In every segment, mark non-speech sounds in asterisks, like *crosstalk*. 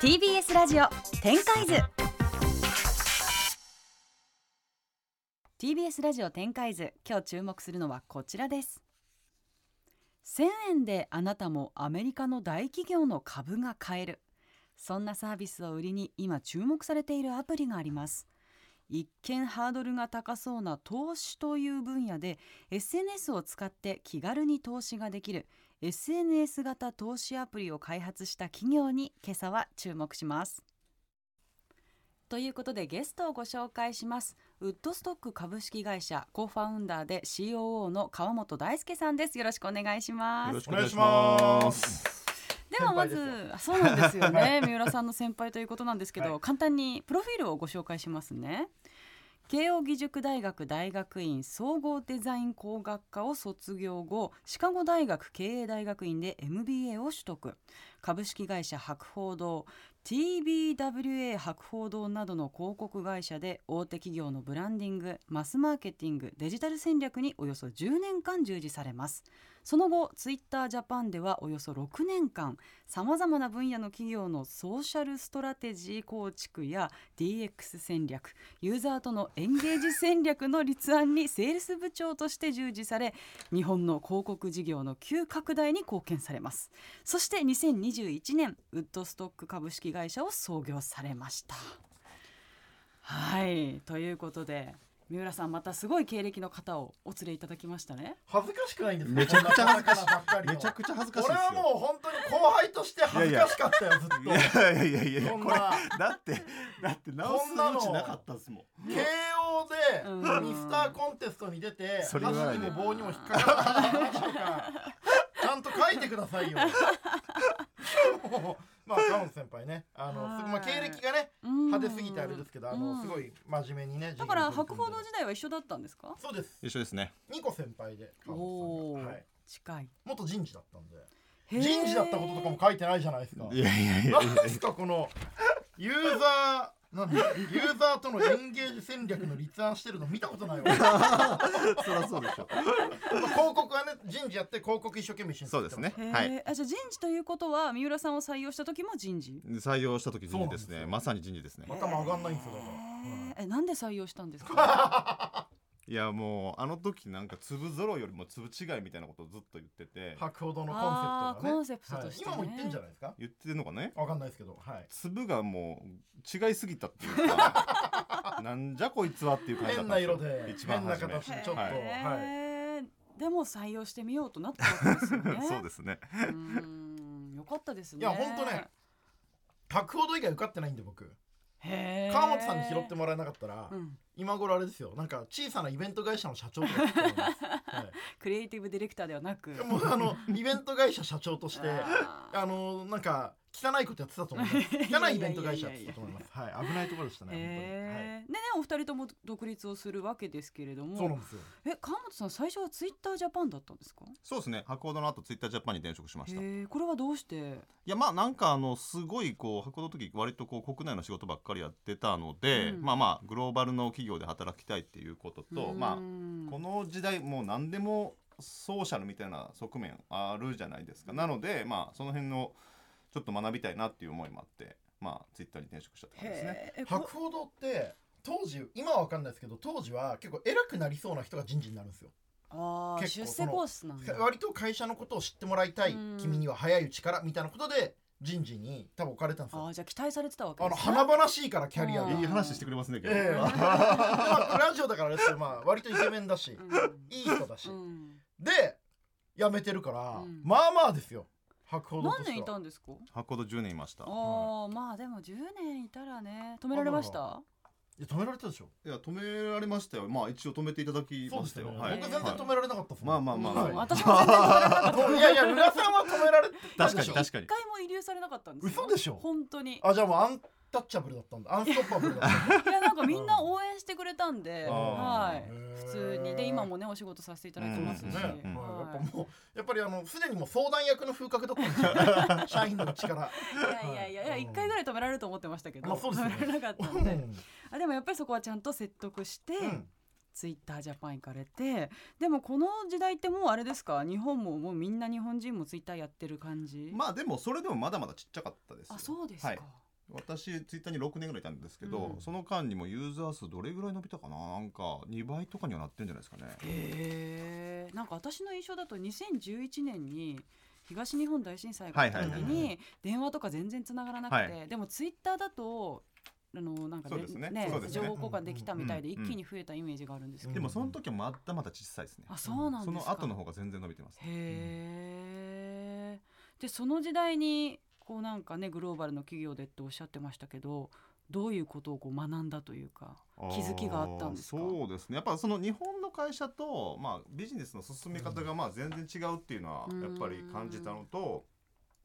TBS ラジオ展開図。TBS ラジオ展開図今日注目するのはこちらです。1000円であなたもアメリカの大企業の株が買える。そんなサービスを売りに今注目されているアプリがあります。一見ハードルが高そうな投資という分野で SNS を使って気軽に投資ができる SNS 型投資アプリを開発した企業に今朝は注目します。ということでゲストをご紹介します。ウッドストック株式会社コファウンダーで COO の川本大輔さんです。よろしくお願いします。よろしくお願いします。ではまずそうなんですよね。*laughs* 三浦さんの先輩ということなんですけど、はい、簡単にプロフィールをご紹介しますね慶應義塾大学大学院総合デザイン工学科を卒業後シカゴ大学経営大学院で MBA を取得。株式会社博報堂 TBWA 博報堂などの広告会社で大手企業のブランディングマスマーケティングデジタル戦略におよそ10年間従事されます。その後ツイッタージャパンではおよそ6年間さまざまな分野の企業のソーシャルストラテジー構築や DX 戦略ユーザーとのエンゲージ戦略の立案にセールス部長として従事され日本の広告事業の急拡大に貢献されます。そして2021年ウッドストック株式会社を創業されました。はいということで三浦さんまたすごい経歴の方をお連れいただきましたね。恥ずかしくないんですめちゃくちゃ恥ずかしい。めちゃくちゃ恥ずかしい俺はもう本当に後輩として恥ずかしかったよずっと。いやいやいやいやいやこれだってだって直す余地なかったですもん。慶応でミスターコンテストに出て箸にも棒にも引っかからない話とかちゃんと書いてくださいよ *laughs* まあ川本先輩ね。あのまあ経歴がね派手すぎてあれですけどあのすごい真面目にねだから博報堂時代は一緒だったんですか？そうです。一緒ですね。2個先輩で川本さんが。はい。近い。元人事だったんで。人事だったこととかも書いてないじゃないですか。いやいやいや何ですかこのユーザーなんでユーザーとのエンゲージ戦略の立案してるの見たことないわ。*laughs* そりゃそうでしょ広告はね人事やって広告一生懸命一緒にそうですね。はい。あじゃあ人事ということは三浦さんを採用した時も人事。採用した時人事ですね。まさに人事ですね。頭上がんないんですよだから、えなんで採用したんですか？*laughs* いやもうあの時なんか粒揃いよりも粒違いみたいなことをずっと言ってて。博報堂のコンセプトがね。コンセプトとして、ね。はい、今も言ってんじゃないですか言ってるのかね？わかんないですけど、はい、粒がもう違いすぎたっていうか。*laughs* なんじゃこいつはっていう感じだった変な色で一番変な形でちょっと、はい、でも採用してみようとなったわけですよね。*laughs* そうですね。うんよかったですね。いや本当ね博報堂以外受かってないんで僕川本さんに拾ってもらえなかったら、うん、今頃あれですよ。なんか小さなイベント会社の社長とか、*laughs* はい、クリエイティブディレクターではなく。もうあのイベント会社社長としてあのなんか汚いことやってたと思います。*laughs* 汚いイベント会社やってたと思います。はい危ないところでしたね、えー、ねねお二人とも独立をするわけですけれども。そうなんですよ。え川本さん最初はツイッタージャパンだったんですか？そうですね。博報堂の後ツイッタージャパンに転職しました。えこれはどうして？いやまあなんかあのすごいこう博報堂の時割とこう国内の仕事ばっかりやってたので、うん、まあまあグローバルの企業で働きたいっていうこととまあこの時代もう何でもソーシャルみたいな側面あるじゃないですか。なのでまあその辺のちょっと学びたいなっていう思いもあってまあツイッターに転職したって感じですね。博報堂って当時今は分かんないですけど当時は結構偉くなりそうな人が人事になるんですよ。ああ出世コースなんだ。割と会社のことを知ってもらいたい君には早いうちからみたいなことで人事に多分置かれたんですよ。あじゃあ期待されてたわけです、ね、あの華々しいからキャリアいい話してくれますねけど、えーまあ、ラジオだからですけど、まあ、割とイケメンだし、うん、いい人だし、うん、で辞めてるから、うん、まあまあですよ博報堂何年いたんですか？博報堂10年いました。ああ、まあでも10年いたらね止められました？いや止められたでしょ。いや止められましたよ。まあ一応止めていただきましたよ、ね。はい、僕全然止められなかったまあまあまあ、まあ、私も全然止められなかった。*laughs* いやいや浦さんは止められ確かに確かに。一回も遺留されなかったんです嘘でしょ。本当に。あじゃあもうアンタッチャブルだったんだ。アンストッパブルだったいやなんかみんな応援してくれたんで、はい。普通に。で今もねお仕事させていただいてますし、ね、やっぱもうやっぱりあのすでにもう相談役の風格だったんですよ、ね、*laughs* 社員の力。いやいやいや一回ぐらい止められると思ってましたけど、まあそうですね、止められなかったんで、あでもやっぱりそこはちゃんと説得して、ツイッタージャパン行かれてでもこの時代ってもうあれですか？日本ももうみんな日本人もツイッターやってる感じ？まあでもそれでもまだまだちっちゃかったですあそうですか、はい私ツイッターに6年ぐらいいたんですけど、うん、その間にもユーザー数どれぐらい伸びたかな？なんか2倍とかにはなってるんじゃないですかね。へえ。んか私の印象だと2011年に東日本大震災があった時に電話とか全然つながらなくて、はい、でもツイッターだとあのなんかねね、ね、情報交換できたみたいで一気に増えたイメージがあるんですけど、でもその時はまだまだ小さいですね。あそうなんですか。その後の方が全然伸びてますへえ。でその時代にこうなんかねグローバルの企業でっておっしゃってましたけどどういうことをこう学んだというか気づきがあったんですか？そうですね。やっぱその日本の会社と、まあ、ビジネスの進み方がまあ全然違うっていうのはやっぱり感じたのと、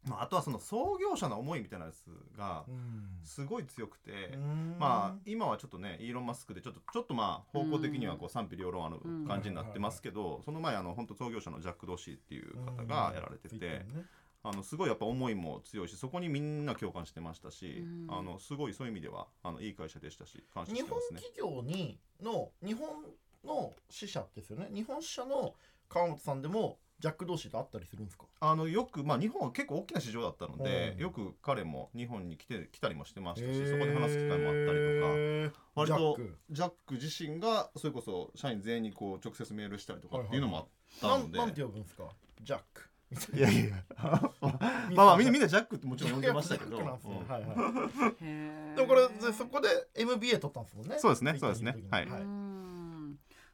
まあ、あとはその創業者の思いみたいなやつがすごい強くて、まあ今はちょっとねイーロン・マスクでちょっとちょっとまあ方向的にはこう賛否両論ある感じになってますけどその前あの本当創業者のジャック・ドーシーっていう方がやられてて。あのすごいやっぱ思いも強いしそこにみんな共感してましたし、うん、あのすごいそういう意味ではあのいい会社でしたし感謝してますね。日本企業にの日本の支社ですよね。日本支社の川本さんでもジャック同士で会ったりするんですか？あのよく、まあ、日本は結構大きな市場だったので、よく彼も日本に来て来たりもしてましたし、そこで話す機会もあったりとか割とジャック。自身がそれこそ社員全員にこう直接メールしたりとかっていうのもあったので、はいはい、なんて呼ぶんですか？ジャックいやいや。*laughs* まあまあみんなみんなジャックってもちろん呼んでましたけど、でもこれそこで MBA 取ったんですもんねそうですねそうですね。はい、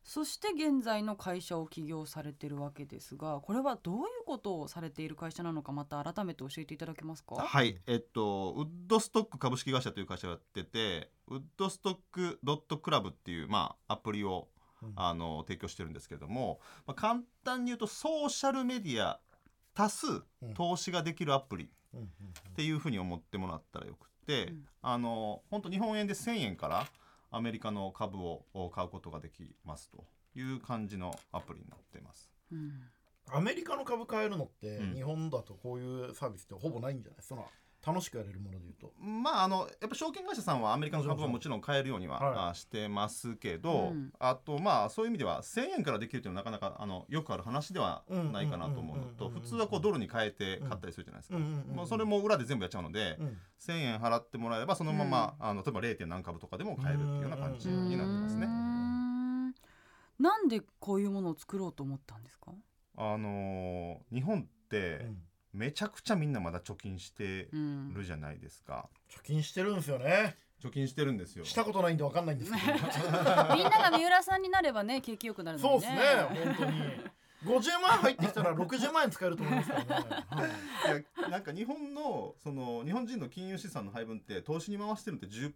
そして現在の会社を起業されてるわけですがこれはどういうことをされている会社なのかまた改めて教えていただけますか？はい。えっとウッドストック株式会社という会社をやっててウッドストックドットクラブっていうまあアプリをあの提供してるんですけれども、まあ、簡単に言うとソーシャルメディア多数投資ができるアプリっていうふうに思ってもらったらよくて、あの本当日本円で1,000円からアメリカの株を買うことができますという感じのアプリになってます。うん。アメリカの株買えるのって、日本だとこういうサービスってほぼないんじゃない？ですか楽しくやれるものでいうと。まああのやっぱ証券会社さんはアメリカの株はもちろん買えるようには、はい、してますけど、うん、あとまあそういう意味では1,000円からできるというのはなかなかあのよくある話ではないかなと思うのと普通はこうドルに変えて買ったりするじゃないですか、まあ、それも裏で全部やっちゃうので、うん、1,000円払ってもらえばそのまま、あの例えば 0. 何株とかでも買えるっていうような感じになってますね。なんでこういうものを作ろうと思ったんですか？あのー、日本って、うんめちゃくちゃみんなまだ貯金してるじゃないですか、貯金してるんですよね。貯金してるんですよ。したことないんでわかんないんですけど。*laughs* みんなが三浦さんになればね景気よくなるそうですね本当に。50万入ってきたら60万円使えると思いますからね、はい、いやなんか日本のその日本人の金融資産の配分って投資に回してるって10%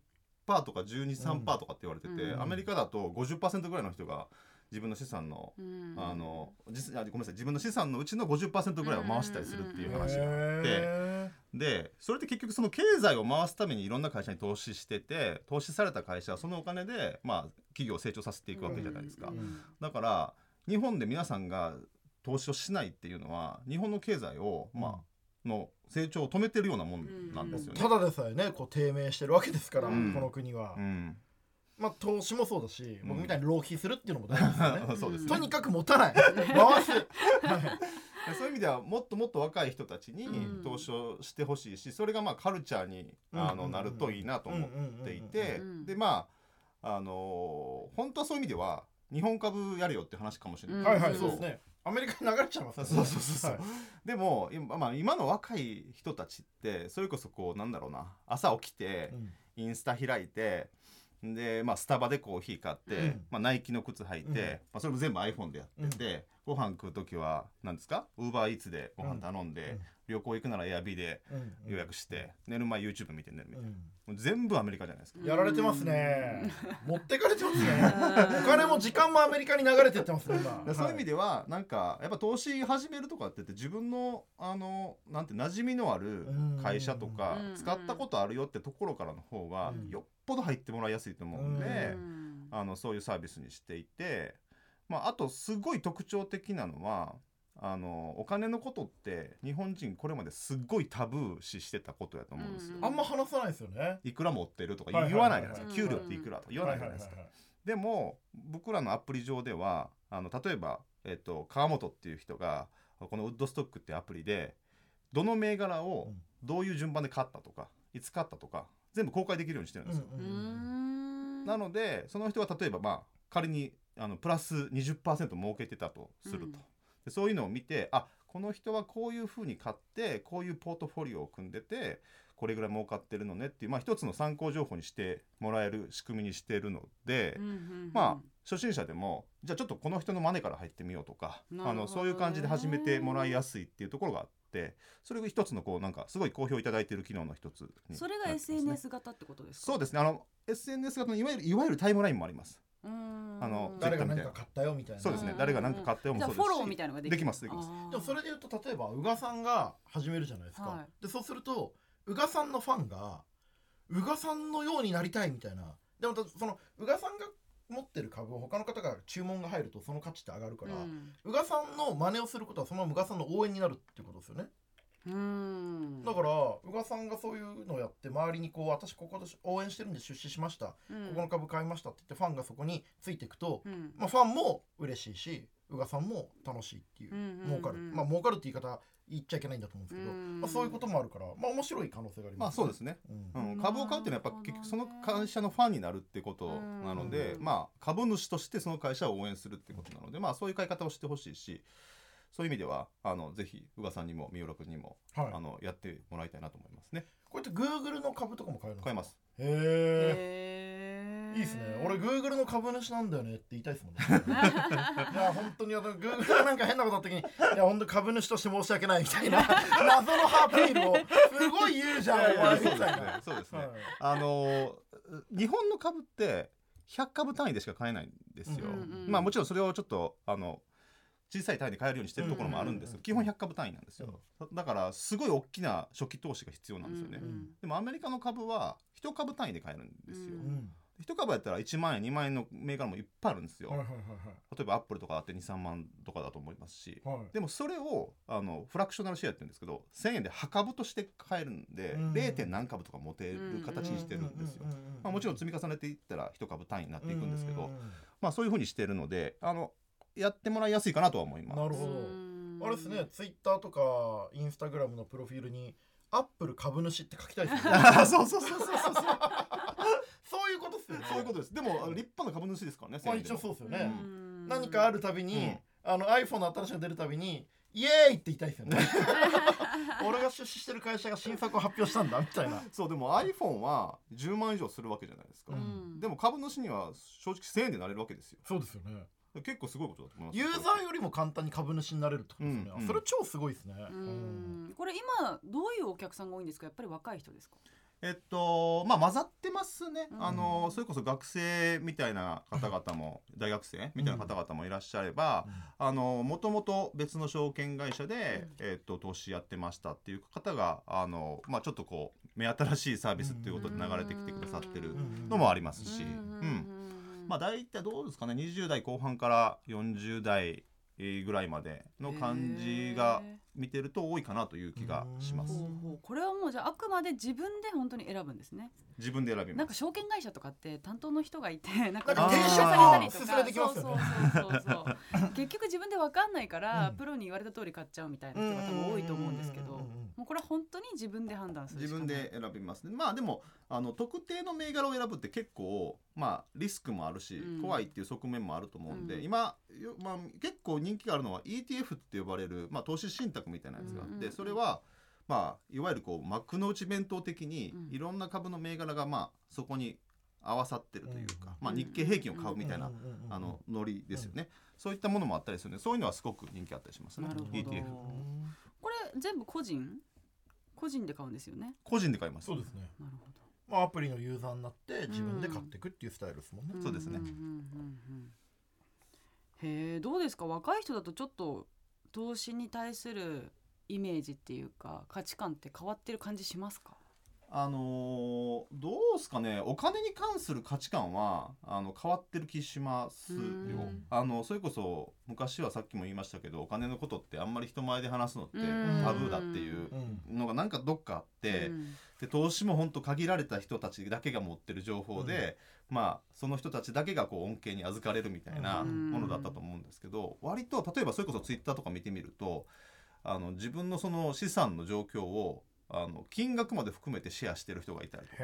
とか123%とかって言われてて、うん、アメリカだと50%ぐらいの人が自分の資産の、うん、あの実あごめんなさい。自分の資産のうちの50%ぐらいを回したりするっていう話があって、でそれって結局その経済を回すためにいろんな会社に投資してて投資された会社はそのお金で、まあ、企業を成長させていくわけじゃないですか。だから日本で皆さんが投資をしないっていうのは日本の経済を、まあ、の成長を止めてるようなもんなんですよね。ただでさえねこう低迷してるわけですから、うん、この国は。うんまあ、投資もそうだし、僕みたいに浪費するっていうのも大事ですよね。*laughs* そうですね。とにかく持たない。回す、*laughs* はい。そういう意味ではもっともっと若い人たちに投資をしてほしいしそれがまあカルチャーにあのなるといいなと思っていてでまああのー、本当はそういう意味では日本株やれよって話かもしれない、はいはいそうですね。アメリカに流れちゃいます、ね、そうそうそうそう、はい、でも今,、まあ、今の若い人たちってそれこそこうなんだろうな。朝起きて、インスタ開いてで、まあ、スタバでコーヒー買って、うん、まあ、ナイキの靴履いて、うん、まあ、それも全部 iPhone でやってて、うん、ご飯食う時は何ですか？ウーバーイーツでご飯頼んで、旅行行くならエアビーで予約して、寝る前 YouTube 見て寝るみたいな、うん、全部アメリカじゃないですか。やられてますね。持ってかれてますね。お金も時間もアメリカに流れてってますね今。そういう意味ではなんかやっぱ投資始めるとかって言って自分のあのなんて馴染みのある会社とか使ったことあるよってところからの方がよっぽど入ってもらいやすいと思うんであのそういうサービスにしていてまああとすごい特徴的なのはあのお金のことって日本人これまですっごいタブー視してたことやと思うんですよ。あんま話さないですよね。いくら持ってるとか言わないじゃないですか。給料っていくらとか言わないじゃないですか。でも僕らのアプリ上ではあの例えば、えっと、川本っていう人がこのウッドストックっていうアプリでどの銘柄をどういう順番で買ったとかいつ買ったとか全部公開できるようにしてるんですよ。なのでその人は例えばまあ仮にあのプラス20%儲けてたとすると、うん、でそういうのを見てあこの人はこういうふうに買ってこういうポートフォリオを組んでてこれぐらい儲かってるのねっていう、まあ、一つの参考情報にしてもらえる仕組みにしてるので、うんうんうん、まあ初心者でもじゃあちょっとこの人の真似から入ってみようとか、あのそういう感じで始めてもらいやすいっていうところがあってそれが一つのこうなんかすごい好評いただいている機能の一つ、ね、それが SNS 型ってことですか？そうですね。あの SNS 型のいわゆるいわゆるタイムラインもあります。あの誰が何か買ったよみたいな。そうですね。誰が何か買ったよもそうですフォローみたいなのができますできます。でもそれで言うと例えば宇賀さんが始めるじゃないですか、はい、でそうすると宇賀さんのファンが宇賀さんのようになりたいみたいな。でもその宇賀さんが持ってる株を他の方が注文が入るとその価値って上がるから、宇賀さんの真似をすることはその宇賀さんの応援になるってことですよね。うん。だから宇賀さんがそういうのをやって周りにこう私ここで応援してるんで出資しました、うん、ここの株買いましたって言ってファンがそこについていくと、うん、まあ、ファンも嬉しいし宇賀さんも楽しいっていう,、儲かる。まあ儲かるって言い方言っちゃいけないんだと思うんですけど、まあ、そういうこともあるからまあ面白い可能性があります、ね、まあそうですね、うん。株を買うっていうのはやっぱ結局その会社のファンになるってことなので、まあ株主としてその会社を応援するってことなのでまあそういう買い方をしてほしいしそういう意味ではあのぜひ宇賀さんにも三浦君にも、はい、あのやってもらいたいなと思いますね。こうやってグーグルの株とかも買えるの買えます。へえ。いいですね。俺グーグルの株主なんだよねって言いたいですもんね。*laughs* いや本当にあのグーグルがなんか変なことあった時にいや本当株主として申し訳ないみたいな *laughs* 謎のハーピールをすごい言うじゃんお前みたいな。そうですね、はい、あの日本の株って100株単位でしか買えないんですよ、うんうん、まあもちろんそれをちょっとあの小さい単位で買えるようにしてるところもあるんです基本100株単位なんですよ、だからすごい大きな初期投資が必要なんですよね、うんうん、でもアメリカの株は1株単位で買えるんですよ、うん1株やったら1万円2万円の銘柄もいっぱいあるんですよ、例えばアップルとかあって23万とかだと思いますし、はい、でもそれをあのフラクショナルシェアって言うんですけど1000円で葉株として買えるんで、うん、0. 点何株とか持てる形にしてるんですよ、まあ、もちろん積み重ねていったら1株単位になっていくんですけど、まあ、そういうふうにしてるのであのやってもらいやすいかなとは思います。なるほど。あれですねツイッターとかインスタグラムのプロフィールにアップル株主って書きたいですね。*laughs* そうそうそうそうそうそう。*laughs* いうことですよね。そういうことです。でも立派な株主ですからねまあ一応そうですよね。何かあるたびに、うん、あの iPhone の新しいの出るたびにイエーイって言いたいですよね。*laughs* 俺が出資してる会社が新作を発表したんだみたいな。そうでも iPhone は10万以上するわけじゃないですか、うん、でも株主には正直1000円でなれるわけですよ。そうですよね結構すごいことだと思いますユーザーよりも簡単に株主になれるってことですね、うん、それ超すごいですね、これ今どういうお客さんが多いんですか？やっぱり若い人ですか？えっとまあ混ざってますね、うん、あのそれこそ学生みたいな方々も大学生みたいな方々もいらっしゃれば、うん、あのもともと別の証券会社で、うん、えっと投資やってましたっていう方があの、まあ、ちょっとこう目新しいサービスっていうことで流れてきてくださってるのもありますし、うんまあ大体どうですかね。20代後半から40代ぐらいまでの感じが見てると多いかなという気がします。これはもうじゃああくまで自分で本当に選ぶんですね。自分で選びなんか証券会社とかって担当の人がいて *laughs* なんか転職されたりとか、そうそうそうそうそう。*laughs* 結局自分でわかんないから、プロに言われた通り買っちゃうみたいな人が多分多いと思うんですけど、もうこれは本当に自分で判断する自分で選びますね。まあでもあの特定の銘柄を選ぶって結構まあリスクもあるし、怖いっていう側面もあると思うんで、今まあ結構人気があるのは ETF って呼ばれるまあ投資信託みたいなやつがあって、それはまあ、いわゆるこう幕の内弁当的にいろんな株の銘柄がまあそこに合わさってるというか、まあ、日経平均を買うみたいなあのノリですよね、そういったものもあったりするのでそういうのはすごく人気あったりしますね ETF これ全部個人？個人で買うんですよね。個人で買います。そうですね。なるほど。まあ、アプリのユーザーになって自分で買っていくっていうスタイルですもんね、そうですね、へえどうですか？若い人だとちょっと投資に対するイメージっていうか価値観って変わってる感じしますか？あのー、どうすかね。お金に関する価値観はあの変わってる気しますよ。あのそれこそ昔はさっきも言いましたけどお金のことってあんまり人前で話すのってタブーだっていうのがなんかどっかあってで投資も本当限られた人たちだけが持ってる情報で、まあその人たちだけがこう恩恵に預かれるみたいなものだったと思うんですけど割と例えばそれこそツイッターとか見てみるとあの自分のその資産の状況をあの金額まで含めてシェアしてる人がいたりとか。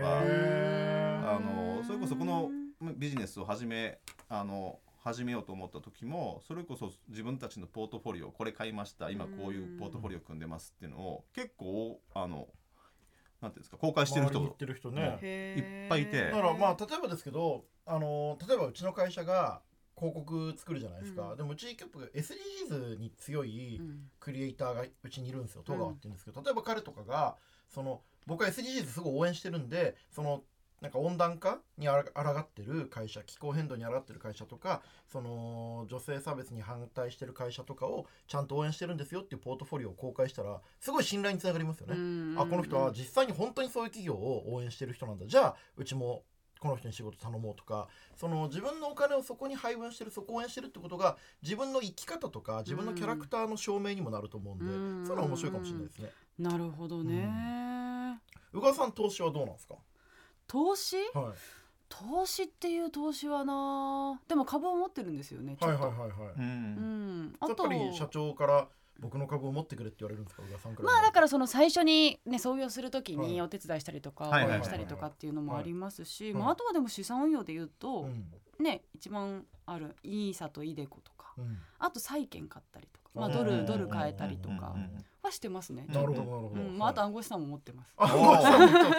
あのそれこそこのビジネスを始めあの始めようと思った時もそれこそ自分たちのポートフォリオこれ買いました今こういうポートフォリオ組んでますっていうのを結構あのなんていうんですか公開してる人てる人ね。いっぱいいて。だからまあ例えばですけどあの例えばうちの会社が広告作るじゃないですか、うん、でもうち結構 SDGs に強いクリエイターがうちにいるんですよ。戸川って言うんですけど、例えば彼とかがその僕は SDGs すごい応援してるんでそのなんか温暖化にあらがってる会社気候変動にあらがってる会社とかその女性差別に反対してる会社とかをちゃんと応援してるんですよっていうポートフォリオを公開したらすごい信頼につながりますよね。あこの人は実際に本当にそういう企業を応援してる人なんだ。じゃあうちもこの人に仕事頼もうとかその自分のお金をそこに配分してるそこを応援してるってことが自分の生き方とか自分のキャラクターの証明にもなると思うんで、うん、そういうのは面白いかもしれないですね。なるほどね、うん、宇賀さん投資はどうなんですか？投資、はい、投資っていう投資はなでも株を持ってるんですよねはいはいはいはい、うん、やっぱり社長から僕の株を持ってくれって言われるんですかまあだからその最初にね創業するときにお手伝いしたりとか応援したりとかっていうのもありますし、まああとはでも資産運用で言うと、ね一番あるイーサとイデコとか、あと債券買ったりとか、まあドルドル買えたりとかはしてますね。なるほどなるほど。まああと暗号資産も持ってます。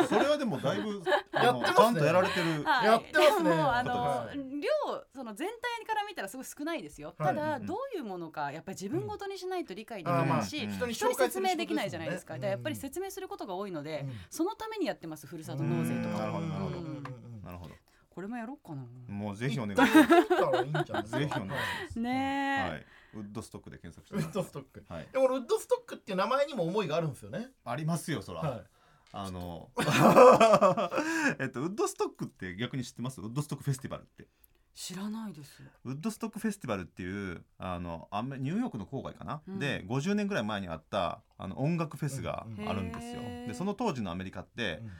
それはでもだいぶ *laughs* やってちゃんとやられてる。やってますね。あの量その全体から見たらすごい少ないですよ。ただどういうものかやっぱり自分ごとにしないと理解できないし、人に説明できないじゃないですか。やっぱり説明することが多いので、そのためにやってますふるさと納税とか。なるほどなるほど。これもやろうかな。もうぜひお願いします。ぜひお願いします。ねえ。ウッドストックで検索してウッドストック、はい、でもウッドストックっていう名前にも思いがあるんですよね。ありますよそら、はい、あの *laughs* えっとウッドストックって逆に知ってます？ウッドストックフェスティバルって。知らないです。ウッドストックフェスティバルっていうあのニューヨークの郊外かな、うん、で50年ぐらい前にあったあの音楽フェスがあるんですよ、でその当時のアメリカって、うん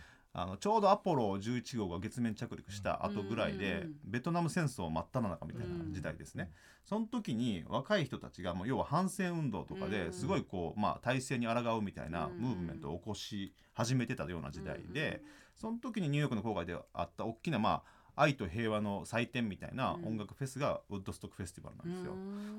あのちょうどアポロ11号が月面着陸した後ぐらいで、ベトナム戦争真っ只中みたいな時代ですね、その時に若い人たちがもう要は反戦運動とかですごいこう、まあ、体制に抗うみたいなムーブメントを起こし始めてたような時代で、その時にニューヨークの郊外であった大きなまあ愛と平和の祭典みたいな音楽フェスがウッドストックフェスティバルなんですよ。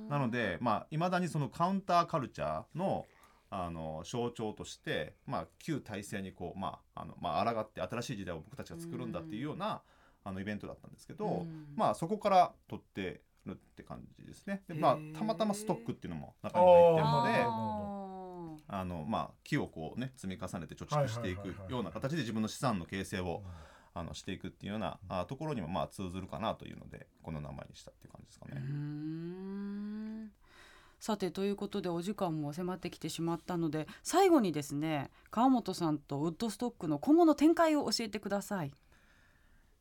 なのでまあ未だにそのカウンターカルチャーのあの象徴として、まあ、旧体制にこう、まああのまあ抗って新しい時代を僕たちが作るんだっていうような、あのイベントだったんですけど、まあ、そこから取ってるって感じですね。でまあ、たまたまストックっていうのも中に入ってるのであの、まあ、木をこうね積み重ねて貯蓄していくような形で自分の資産の形成を、あのしていくっていうようなあところにもまあ通ずるかなというのでこの名前にしたっていう感じですかね。さてということでお時間も迫ってきてしまったので最後にですね川本さんとウッドストックの今後の展開を教えてください。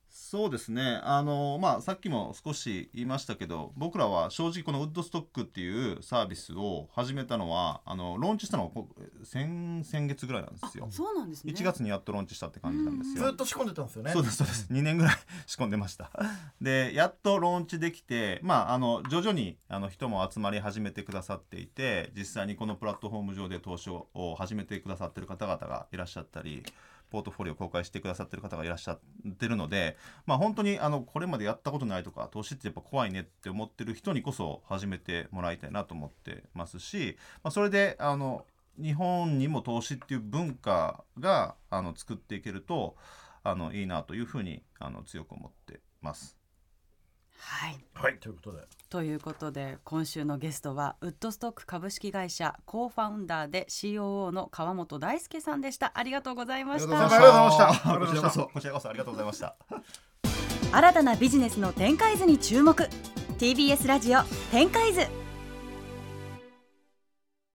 そうですね。あの、まあ、さっきも少し言いましたけど僕らは正直このウッドストックっていうサービスを始めたのはあのローンチしたのは先先月ぐらいなんですよ。そうなんですね。1月にやっとローンチしたって感じなんですよ。ずっと仕込んでたんですよね。そうですそうです。2年ぐらい仕込んでました。でやっとローンチできてまああの徐々にあの人も集まり始めてくださっていて実際にこのプラットフォーム上で投資を始めてくださってる方々がいらっしゃったりポートフォリオを公開してくださってる方がいらっしゃってるので、まあ、本当にあのこれまでやったことないとか投資ってやっぱ怖いねって思ってる人にこそ始めてもらいたいなと思ってますし、まあ、それであの日本にも投資っていう文化があの作っていけるとあのいいなというふうにあの強く思ってます。はい、はい、ということで。ということで今週のゲストはウッドストック株式会社コーファウンダーで COO の川本大輔さんでした。ありがとうございました。ありがとうございました。こちらこそ。こちらこそありがとうございました。新たなビジネスの展開図に注目。TBS ラジオ展開図